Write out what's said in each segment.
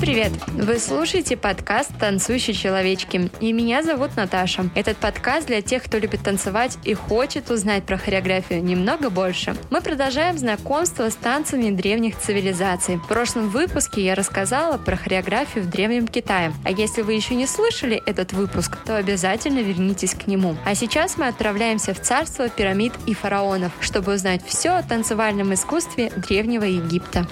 привет! Вы слушаете подкаст «Танцующие человечки» и меня зовут Наташа. Этот подкаст для тех, кто любит танцевать и хочет узнать про хореографию немного больше. Мы продолжаем знакомство с танцами древних цивилизаций. В прошлом выпуске я рассказала про хореографию в Древнем Китае. А если вы еще не слышали этот выпуск, то обязательно вернитесь к нему. А сейчас мы отправляемся в царство пирамид и фараонов, чтобы узнать все о танцевальном искусстве Древнего Египта.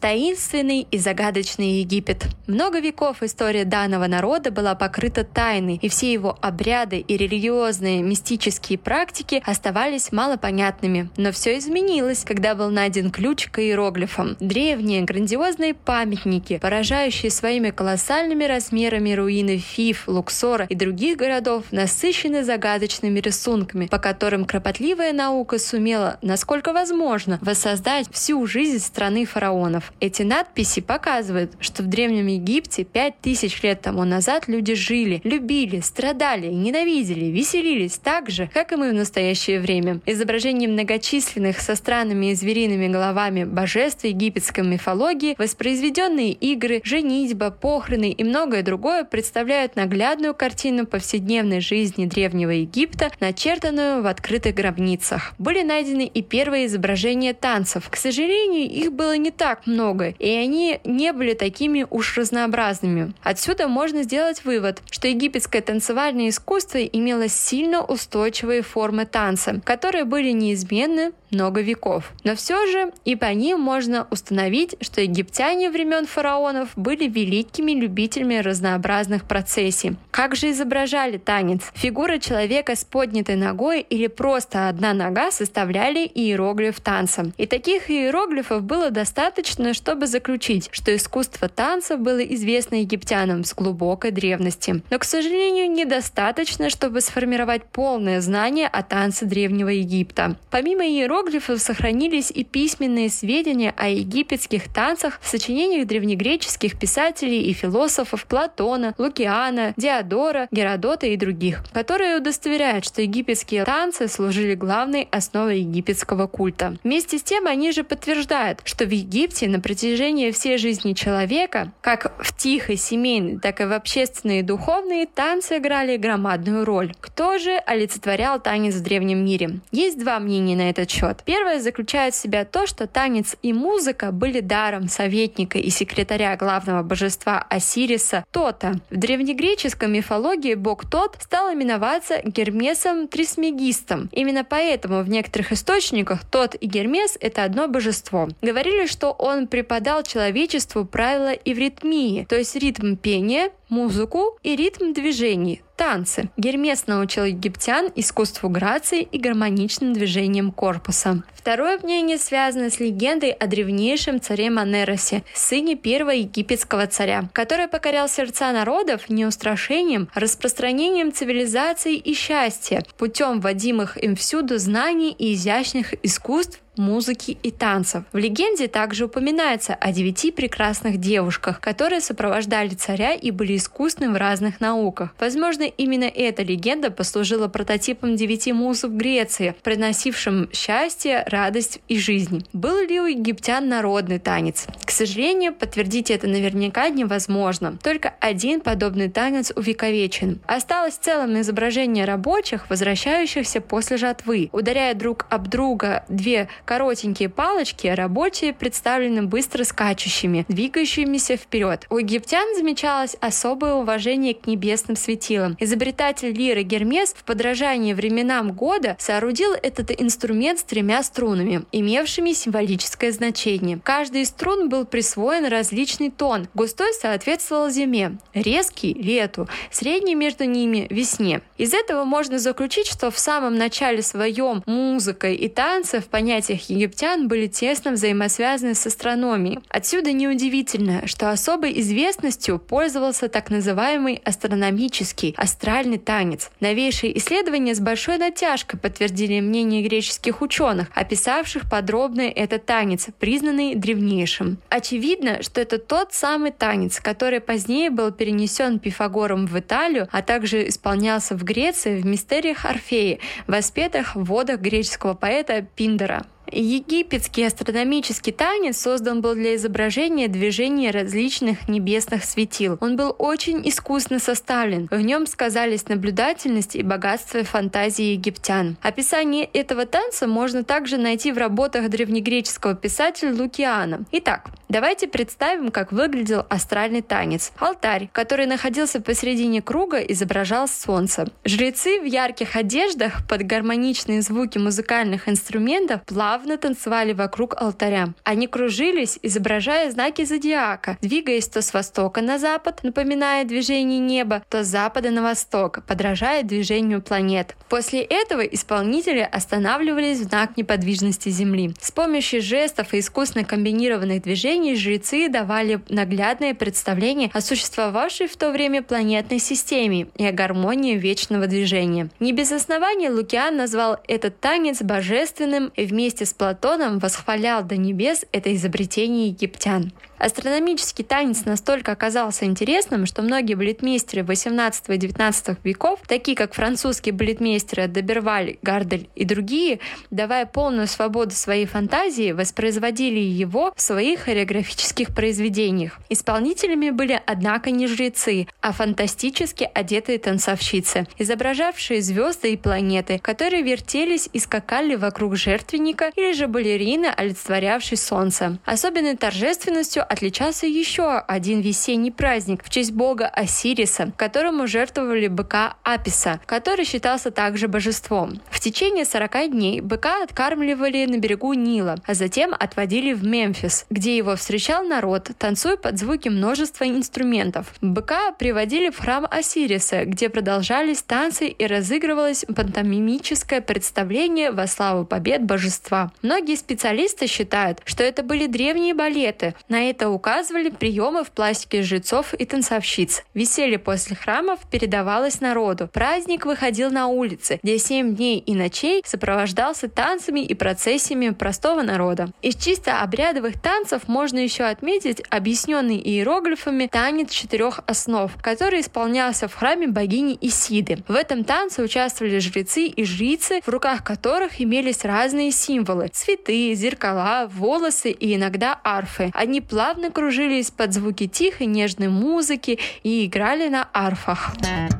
Таинственный и загадочный Египет. Много веков история данного народа была покрыта тайной, и все его обряды и религиозные мистические практики оставались малопонятными. Но все изменилось, когда был найден ключ к иероглифам. Древние грандиозные памятники, поражающие своими колоссальными размерами руины Фиф, Луксора и других городов, насыщены загадочными рисунками, по которым кропотливая наука сумела, насколько возможно, воссоздать всю жизнь страны фараонов. Эти надписи показывают, что в Древнем Египте пять тысяч лет тому назад люди жили, любили, страдали, ненавидели, веселились так же, как и мы в настоящее время. Изображение многочисленных со странными и звериными головами божеств египетской мифологии, воспроизведенные игры, женитьба, похороны и многое другое представляют наглядную картину повседневной жизни Древнего Египта, начертанную в открытых гробницах. Были найдены и первые изображения танцев. К сожалению, их было не так много, много, и они не были такими уж разнообразными. Отсюда можно сделать вывод, что египетское танцевальное искусство имело сильно устойчивые формы танца, которые были неизменны много веков. Но все же и по ним можно установить, что египтяне времен фараонов были великими любителями разнообразных процессий. Как же изображали танец? Фигура человека с поднятой ногой или просто одна нога составляли иероглиф танца. И таких иероглифов было достаточно, чтобы заключить, что искусство танца было известно египтянам с глубокой древности. Но, к сожалению, недостаточно, чтобы сформировать полное знание о танце Древнего Египта. Помимо иероглифов сохранились и письменные сведения о египетских танцах в сочинениях древнегреческих писателей и философов Платона, Лукиана, Диодора, Геродота и других, которые удостоверяют, что египетские танцы служили главной основой египетского культа. Вместе с тем они же подтверждают, что в Египте на протяжении всей жизни человека, как в тихой, семейной, так и в общественной и духовной, танцы играли громадную роль. Кто же олицетворял танец в древнем мире? Есть два мнения на этот счет. Первое заключает в себя то, что танец и музыка были даром советника и секретаря главного божества Осириса Тота. В древнегреческой мифологии бог Тот стал именоваться Гермесом Трисмегистом. Именно поэтому в некоторых источниках Тот и Гермес — это одно божество. Говорили, что он преподал человечеству правила эвритмии, то есть ритм пения, музыку и ритм движений, танцы. Гермес научил египтян искусству грации и гармоничным движением корпуса. Второе мнение связано с легендой о древнейшем царе Манеросе, сыне первого египетского царя, который покорял сердца народов неустрашением, распространением цивилизации и счастья, путем вводимых им всюду знаний и изящных искусств музыки и танцев. В легенде также упоминается о девяти прекрасных девушках, которые сопровождали царя и были искусны в разных науках. Возможно, именно эта легенда послужила прототипом девяти муз в Греции, приносившим счастье, радость и жизнь. Был ли у египтян народный танец? К сожалению, подтвердить это наверняка невозможно. Только один подобный танец увековечен. Осталось в целом изображение рабочих, возвращающихся после жатвы, ударяя друг об друга две Коротенькие палочки рабочие представлены быстро скачущими, двигающимися вперед. У египтян замечалось особое уважение к небесным светилам. Изобретатель лиры Гермес в подражании временам года соорудил этот инструмент с тремя струнами, имевшими символическое значение. Каждый из струн был присвоен различный тон. Густой соответствовал зиме, резкий – лету, средний между ними – весне. Из этого можно заключить, что в самом начале своем музыкой и танцы в понятиях древних египтян были тесно взаимосвязаны с астрономией. Отсюда неудивительно, что особой известностью пользовался так называемый астрономический астральный танец. Новейшие исследования с большой натяжкой подтвердили мнение греческих ученых, описавших подробно этот танец, признанный древнейшим. Очевидно, что это тот самый танец, который позднее был перенесен Пифагором в Италию, а также исполнялся в Греции в мистериях Орфеи, воспетых в водах греческого поэта Пиндера. Египетский астрономический танец создан был для изображения движения различных небесных светил. Он был очень искусно составлен. В нем сказались наблюдательность и богатство фантазии египтян. Описание этого танца можно также найти в работах древнегреческого писателя Лукиана. Итак, давайте представим, как выглядел астральный танец. Алтарь, который находился посередине круга, изображал солнце. Жрецы в ярких одеждах под гармоничные звуки музыкальных инструментов плавно танцевали вокруг алтаря. Они кружились, изображая знаки зодиака, двигаясь то с востока на запад, напоминая движение неба, то с запада на восток, подражая движению планет. После этого исполнители останавливались в знак неподвижности Земли. С помощью жестов и искусно комбинированных движений жрецы давали наглядное представление о существовавшей в то время планетной системе и о гармонии вечного движения. Не без основания Лукиан назвал этот танец божественным и вместе с Платоном восхвалял до небес это изобретение египтян. Астрономический танец настолько оказался интересным, что многие балетмейстеры 18 и 19 веков, такие как французские балетмейстеры Доберваль, Гардель и другие, давая полную свободу своей фантазии, воспроизводили его в своих хореографических произведениях. Исполнителями были, однако, не жрецы, а фантастически одетые танцовщицы, изображавшие звезды и планеты, которые вертелись и скакали вокруг жертвенника, или же балерины, олицетворявшей солнце. Особенной торжественностью отличался еще один весенний праздник в честь бога Осириса, которому жертвовали быка Аписа, который считался также божеством. В течение 40 дней быка откармливали на берегу Нила, а затем отводили в Мемфис, где его встречал народ, танцуя под звуки множества инструментов. Быка приводили в храм Осириса, где продолжались танцы и разыгрывалось пантомимическое представление во славу побед божества. Многие специалисты считают, что это были древние балеты. На это указывали приемы в пластике жрецов и танцовщиц. Веселье после храмов передавалось народу. Праздник выходил на улицы, где семь дней и ночей сопровождался танцами и процессиями простого народа. Из чисто обрядовых танцев можно еще отметить объясненный иероглифами танец четырех основ, который исполнялся в храме богини Исиды. В этом танце участвовали жрецы и жрицы, в руках которых имелись разные символы – цветы, зеркала, волосы и иногда арфы. Они плавно плавно кружились под звуки тихой нежной музыки и играли на арфах. Как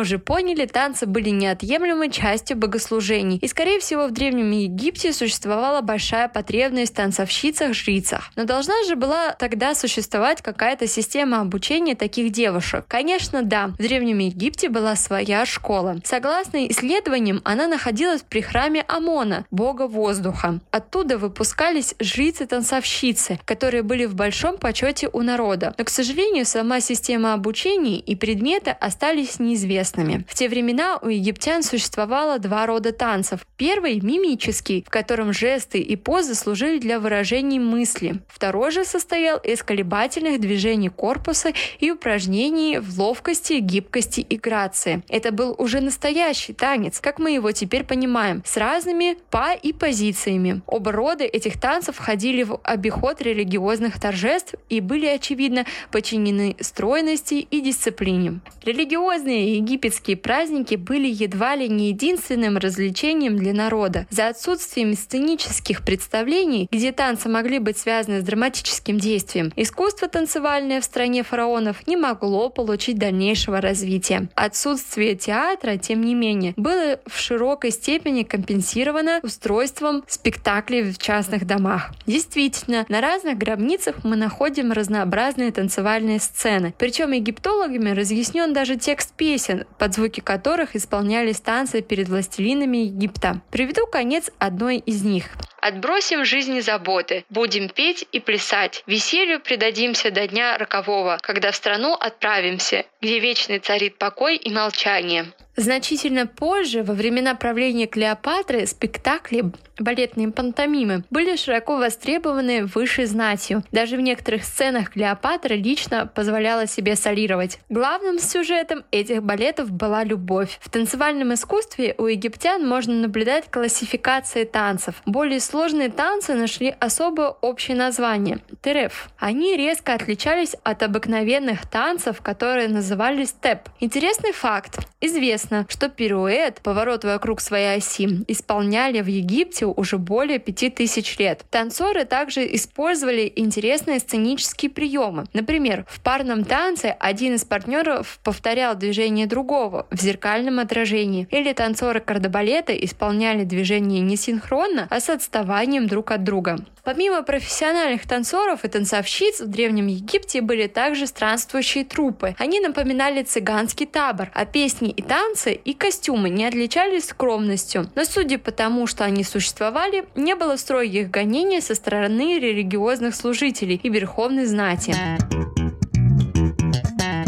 уже поняли, танцы были неотъемлемой частью богослужений. И, скорее всего, в Древнем Египте существовала большая потребность в танцовщицах-жрицах. Но должна же была тогда существовать какая-то система обучения таких девушек. Конечно, да, в Древнем Египте была своя школа. Согласно исследованиям, она находилась при храме Амона, бога воздуха. Оттуда выпускались жрицы-танцовщицы, которые были в большом почете у народа. Но, к сожалению, сама система обучения и предметы остались неизвестными известными. В те времена у египтян существовало два рода танцев. Первый – мимический, в котором жесты и позы служили для выражения мысли. Второй же состоял из колебательных движений корпуса и упражнений в ловкости, гибкости и грации. Это был уже настоящий танец, как мы его теперь понимаем, с разными па и позициями. Оба рода этих танцев входили в обиход религиозных торжеств и были, очевидно, подчинены стройности и дисциплине. Религиозные египетские праздники были едва ли не единственным развлечением для народа. За отсутствием сценических представлений, где танцы могли быть связаны с драматическим действием, искусство танцевальное в стране фараонов не могло получить дальнейшего развития. Отсутствие театра, тем не менее, было в широкой степени компенсировано устройством спектаклей в частных домах. Действительно, на разных гробницах мы находим разнообразные танцевальные сцены. Причем египтологами разъяснен даже текст песен, под звуки которых исполнялись танцы перед властелинами Египта. Приведу конец одной из них. Отбросим жизни заботы, будем петь и плясать, веселью предадимся до дня рокового, когда в страну отправимся, где вечный царит покой и молчание. Значительно позже, во времена правления Клеопатры, спектакли балетные пантомимы были широко востребованы высшей знатью. Даже в некоторых сценах Клеопатра лично позволяла себе солировать. Главным сюжетом этих балетов была любовь. В танцевальном искусстве у египтян можно наблюдать классификации танцев. Более сложные танцы нашли особое общее название – тереф. Они резко отличались от обыкновенных танцев, которые назывались степ. Интересный факт. Известно, известно, что пируэт, поворот вокруг своей оси, исполняли в Египте уже более пяти тысяч лет. Танцоры также использовали интересные сценические приемы. Например, в парном танце один из партнеров повторял движение другого в зеркальном отражении, или танцоры кардебалета исполняли движение не синхронно, а с отставанием друг от друга. Помимо профессиональных танцоров и танцовщиц, в Древнем Египте были также странствующие трупы. Они напоминали цыганский табор, а песни и танцы и костюмы не отличались скромностью. Но судя по тому, что они существовали, не было строгих гонений со стороны религиозных служителей и верховной знати.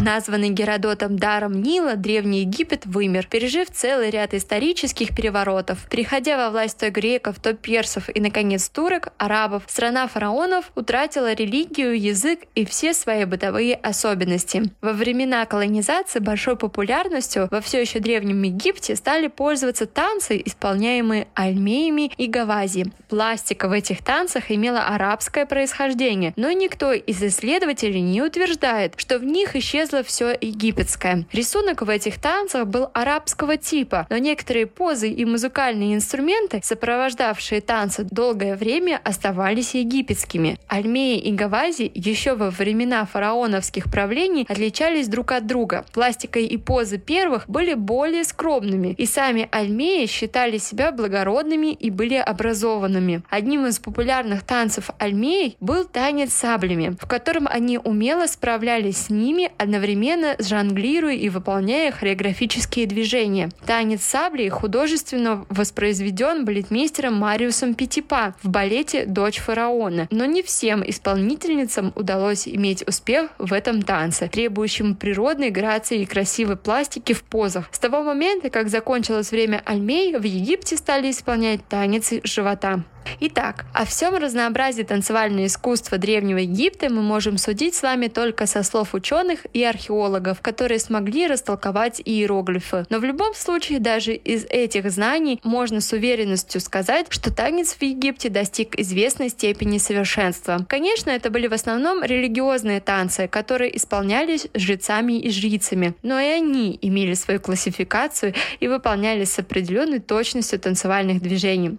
Названный Геродотом даром Нила, Древний Египет вымер, пережив целый ряд исторических переворотов. Переходя во власть то греков, то персов и, наконец, турок, арабов, страна фараонов утратила религию, язык и все свои бытовые особенности. Во времена колонизации большой популярностью во все еще Древнем Египте стали пользоваться танцы, исполняемые альмеями и гавази. Пластика в этих танцах имела арабское происхождение, но никто из исследователей не утверждает, что в них исчез исчезло все египетское. Рисунок в этих танцах был арабского типа, но некоторые позы и музыкальные инструменты, сопровождавшие танцы долгое время, оставались египетскими. Альмеи и Гавази еще во времена фараоновских правлений отличались друг от друга. Пластика и позы первых были более скромными, и сами альмеи считали себя благородными и были образованными. Одним из популярных танцев альмеи был танец саблями, в котором они умело справлялись с ними одновременно одновременно жонглируя и выполняя хореографические движения. Танец сабли художественно воспроизведен балетмейстером Мариусом Пятипа в балете «Дочь фараона». Но не всем исполнительницам удалось иметь успех в этом танце, требующем природной грации и красивой пластики в позах. С того момента, как закончилось время Альмей, в Египте стали исполнять танец живота. Итак, о всем разнообразии танцевального искусства Древнего Египта мы можем судить с вами только со слов ученых и археологов, которые смогли растолковать иероглифы. Но в любом случае, даже из этих знаний можно с уверенностью сказать, что танец в Египте достиг известной степени совершенства. Конечно, это были в основном религиозные танцы, которые исполнялись жрецами и жрицами, но и они имели свою классификацию и выполнялись с определенной точностью танцевальных движений.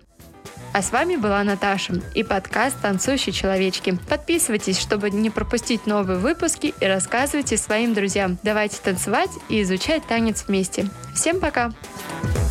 А с вами была Наташа и подкаст «Танцующие человечки». Подписывайтесь, чтобы не пропустить новые выпуски и рассказывайте своим друзьям. Давайте танцевать и изучать танец вместе. Всем пока! Пока.